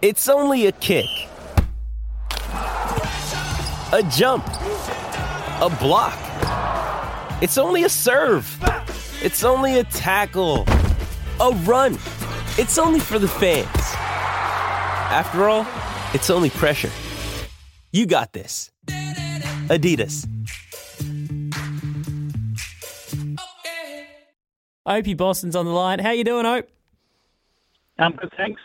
It's only a kick, a jump, a block. It's only a serve. It's only a tackle, a run. It's only for the fans. After all, it's only pressure. You got this. Adidas. Opie Bosson's on the line. How you doing, Ope? I'm good, thanks.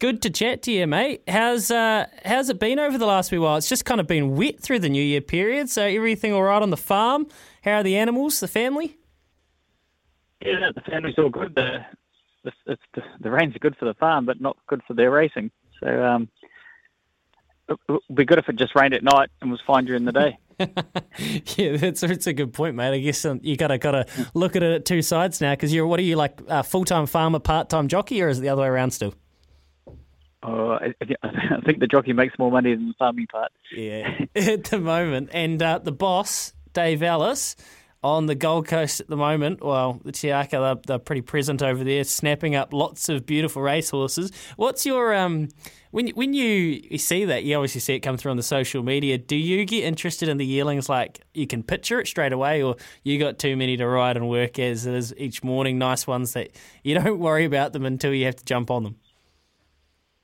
Good to chat to you, mate. How's uh, how's it been over the last few while? It's just kind of been wet through the New Year period. So everything all right on the farm? How are the animals, the family? Yeah, the family's all good. The the, it's, the, the rain's good for the farm, but not good for their racing. So um, it would be good if it just rained at night and was fine during the day. yeah, that's that's a good point, mate. I guess um, you gotta gotta look at it at two sides now because you're what are you like a full time farmer, part time jockey, or is it the other way around still? Oh, I, I think the jockey makes more money than the farming part. Yeah, at the moment, and uh, the boss Dave Ellis on the Gold Coast at the moment. Well, Te Akau, they're, they're pretty present over there, snapping up lots of beautiful racehorses. What's your um when when you see that, you obviously see it come through on the social media. Do you get interested in the yearlings like you can picture it straight away, or you got too many to ride and work as it is each morning? Nice ones that you don't worry about them until you have to jump on them.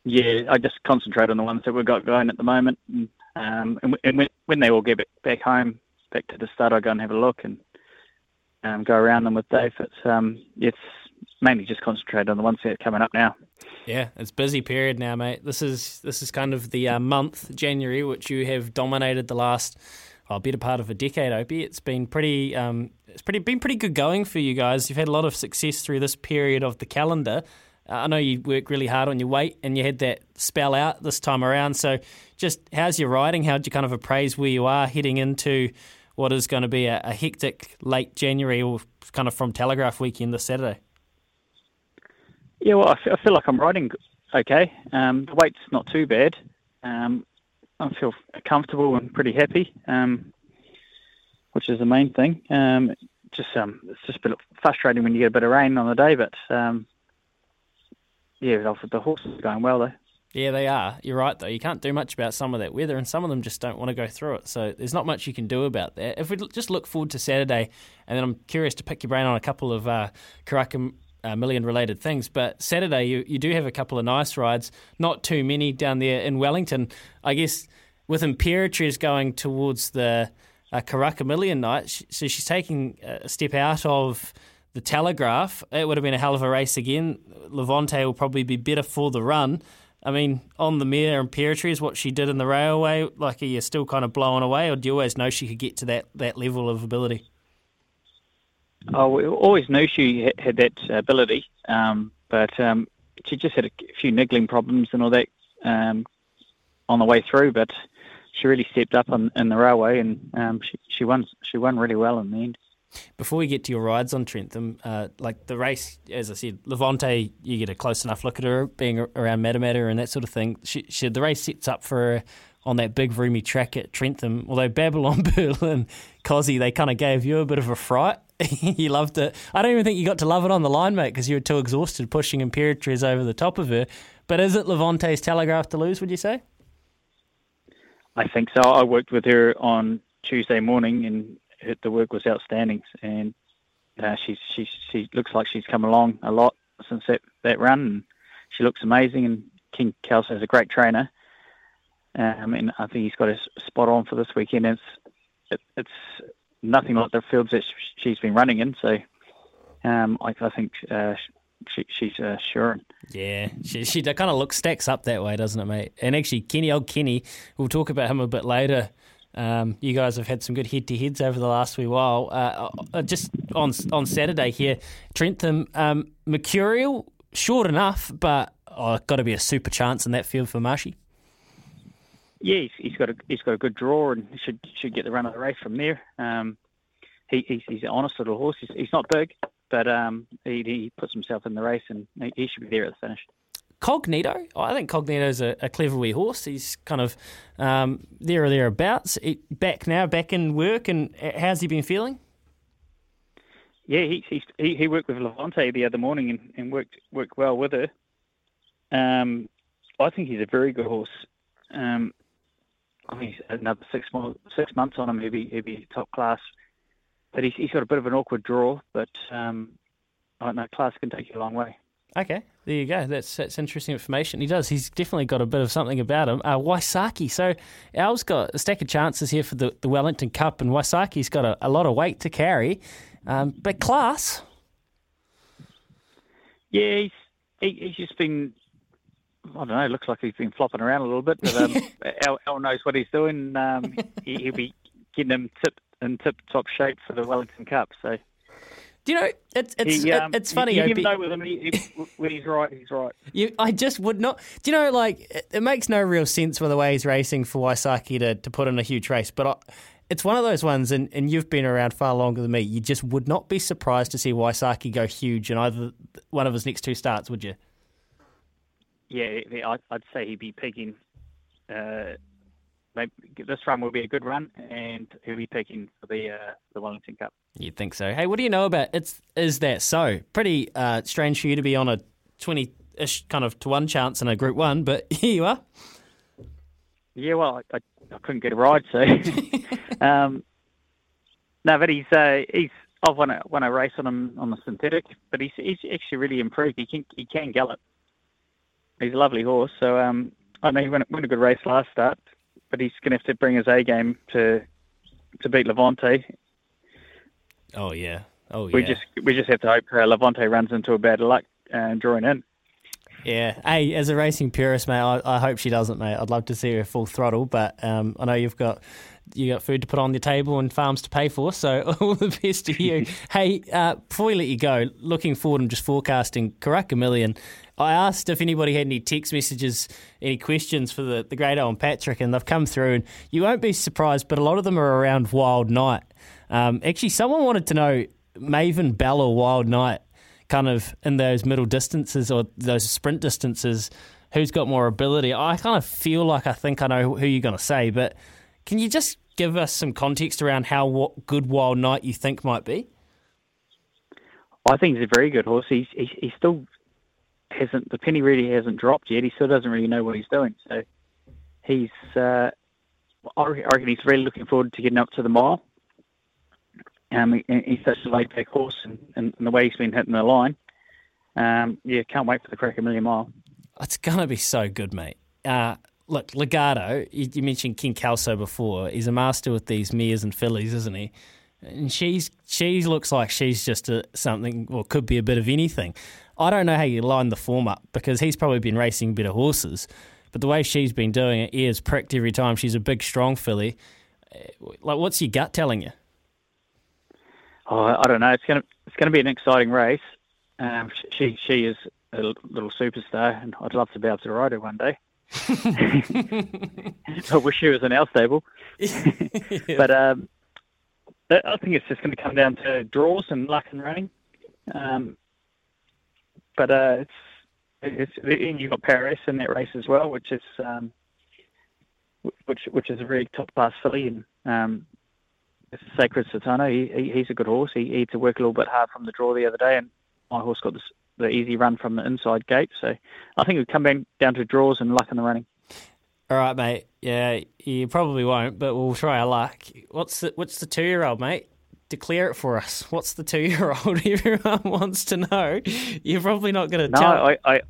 Yeah, I just concentrate on the ones that we've got going at the moment, and, um, and, and when, when they all get back home, back to the start, I go and have a look and um, go around them with Dave. It's um, it's mainly just concentrate on the ones that are coming up now. Yeah, it's busy period now, mate. This is this is kind of the uh, month January, which you have dominated the last well, better part of a decade, Opie. It's been pretty um, it's pretty been pretty good going for you guys. You've had a lot of success through this period of the calendar. I know you work really hard on your weight, and you had that spell out this time around. So, just how's your riding? How would you kind of appraise where you are heading into what is going to be a, a hectic late January, or kind of from Telegraph weekend this Saturday? Yeah, well, I feel, like I'm riding okay. Um, the weight's not too bad. Um, I feel comfortable and pretty happy, um, which is the main thing. Um, just um, it's just a bit frustrating when you get a bit of rain on the day, but yeah, the horses are going well though. Yeah, they are. You're right, though. You can't do much about some of that weather, and some of them just don't want to go through it. So there's not much you can do about that. If we just look forward to Saturday, and then I'm curious to pick your brain on a couple of uh, Karaka uh, Million related things. But Saturday, you, you do have a couple of nice rides, not too many down there in Wellington. I guess with Imperatriz going towards the uh, Karaka Million night, so she's taking a step out of the Telegraph. It would have been a hell of a race again. Levante will probably be better for the run. I mean, on the mare Imperatriz, what she did in the railway, like, are you still kind of blown away, or do you always know she could get to that, that level of ability? Oh, we always knew she had that ability, um, but um, she just had a few niggling problems and all that um, on the way through. But she really stepped up on, in the railway, and um, she, she won. She won really well in the end. Before we get to your rides on Trentham, uh, like the race, as I said, Levante, you get a close enough look at her being around Matamata and that sort of thing. She, she, the race sets up for her on that big roomy track at Trentham. Although Babylon Berlin, Cozzy, they kind of gave you a bit of a fright. you loved it. I don't even think you got to love it on the line, mate, because you were too exhausted pushing Imperatriz over the top of her. But is it Levante's Telegraph to lose, would you say? I think so. I worked with her on Tuesday morning and the work was outstanding, and uh, she's she she looks like she's come along a lot since that that run. And she looks amazing, and King Kelso is a great trainer. Um, and I think he's got a spot on for this weekend. It's it, it's nothing like the fields that she's been running in. So um, I, I think uh, she, she's uh, sure. Yeah, she, she kind of looks stacks up that way, doesn't it, mate? And actually, Kenny, old Kenny, we'll talk about him a bit later. Um, you guys have had some good head to heads over the last wee while. Uh, uh, just on on Saturday here, Trentham, um, Mercurial, short enough, but oh, got to be a super chance in that field for Marshy. Yeah, he's, he's got a he's got a good draw and should should get the run of the race from there. Um, he, he's, he's an honest little horse. He's, he's not big, but um, he, he puts himself in the race and he should be there at the finish. Cognito. I think Cognito's a, a clever wee horse. He's kind of um, there or thereabouts. Back now, back in work, and how's he been feeling? Yeah, he he he worked with Levante the other morning and, and worked worked well with her. Um, I think he's a very good horse. Um, I mean, he's another six more, six months on him, he'll be, he'll be top class. But he's, he's got a bit of an awkward draw, but um, I don't know, class can take you a long way. Okay, there you go. That's that's interesting information. He does. He's definitely got a bit of something about him. Uh, Waisake. So Al's got a stack of chances here for the, the Wellington Cup, and Waisake's got a, a lot of weight to carry, um, but class. Yeah, he's he, he's just been. I don't know. Looks like he's been flopping around a little bit, but um, Al, Al knows what he's doing. Um, he, he'll be getting him tip in tip top shape for the Wellington Cup. So Do you know it's it's he, um, it's funny. You, you know with him. He, he, when he's right, he's right. You, I just would not. Do you know, like, it, it makes no real sense with the way he's racing for Waisake to, to put in a huge race, but I, it's one of those ones, and, and you've been around far longer than me. You just would not be surprised to see Waisake go huge in either one of his next two starts, would you? Yeah, I'd say he'd be picking. Uh, maybe this run will be a good run, and he'll be peaking for the uh, the Wellington Cup. You'd think so. Hey, what do you know about it's? Is that so? Pretty uh, strange for you to be on a twenty-ish kind of to one chance in a Group One, but here you are. Yeah, well, I, I, couldn't get a ride, so. um, no, but he's uh, he's. I've won a won a race on him on the synthetic, but he's he's actually really improved. He can he can gallop. He's a lovely horse. So um, I know he won, won a good race last start, but he's going to have to bring his A game to to beat Levante. Oh yeah. Oh yeah. We just we just have to hope uh, Levante runs into a bad luck and drawing in. Yeah. Hey, as a racing purist, mate, I, I hope she doesn't, mate. I'd love to see her full throttle, but um, I know you've got you got food to put on your table and farms to pay for, so all the best to you. hey, uh, before we let you go, looking forward and just forecasting Karaka Million. I asked if anybody had any text messages, any questions for the, the great Owen Patrick, and they've come through. And you won't be surprised, but a lot of them are around Wild Night. Um, actually, someone wanted to know Maven Bell or Wild Night, kind of in those middle distances or those sprint distances, who's got more ability. I kind of feel like I think I know who you're going to say, but can you just give us some context around how what good Wild Night you think might be? I think he's a very good horse. He's he, he still hasn't the penny really hasn't dropped yet. He still doesn't really know what he's doing. So he's uh, I reckon he's really looking forward to getting up to the mile. Um, he's such a laid back horse, and, and, the way he's been hitting the line. Um, yeah, can't wait for the Karaka Million mile. It's going to be so good, mate. Uh, look, Legato, you, you mentioned King Kelso before. He's a master with these mares and fillies, isn't he? And she's she looks like she's just a, something, or could be a bit of anything. I don't know how you line the form up because he's probably been racing better horses, but the way she's been doing it, ears pricked every time. She's a big, strong filly. Uh, Like, what's your gut telling you? Oh, I don't know. It's gonna it's gonna be an exciting race. Um, she she is a little superstar, and I'd love to be able to ride her one day. I wish he was in our stable. But um, I I think it's just going to come down to draws and luck and running. Um, but uh, it's it's and you've got Paris in that race as well, which is um, which which is a very top class filly, and um, it's Sacred Satano. He, he he's a good horse. He, he had to work a little bit hard from the draw the other day, and my horse got this, the easy run from the inside gate. So I think it'll come back down to draws and luck in the running. All right, mate. Yeah, you probably won't, but we'll try our luck. What's the what's the two year old, mate? Declare it for us. What's the two year old? Everyone wants to know. You're probably not going to No, tell. I, I,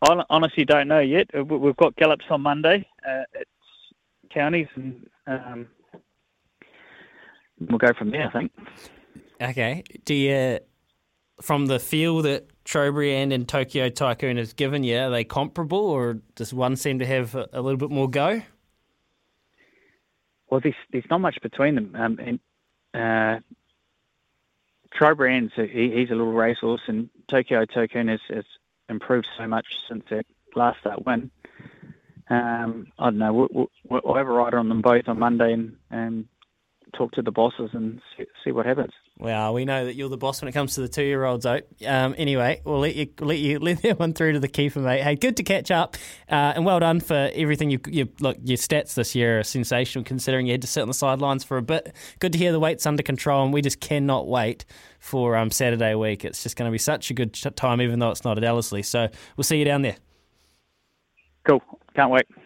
I honestly don't know yet. Uh, we- We've got gallops on Monday uh, at counties, and um, we'll go from there. I think. Okay. Do you, from the feel that Trowbridge and, Tokyo Tycoon has given you, are they comparable, or does one seem to have a, little bit more go? Well, there's there's not much between them. Um, and uh, Trowbridge, he, he's a little racehorse, and Tokyo Tycoon has, has improved so much since that last that win. Um, I don't know. We'll, we'll, we'll have a rider on them both on Monday and, and talk to the bosses and see, see what happens. Well, we know that you're the boss when it comes to the two-year-olds, Oak. Um, anyway, we'll let you let you let that one through to the keeper, mate. Hey, good to catch up, uh, and well done for everything. You, you look, your stats this year are sensational, considering you had to sit on the sidelines for a bit. Good to hear the weight's under control, and we just cannot wait for um, Saturday week. It's just going to be such a good time, even though it's not at Ellerslie. So we'll see you down there. Cool. Can't wait.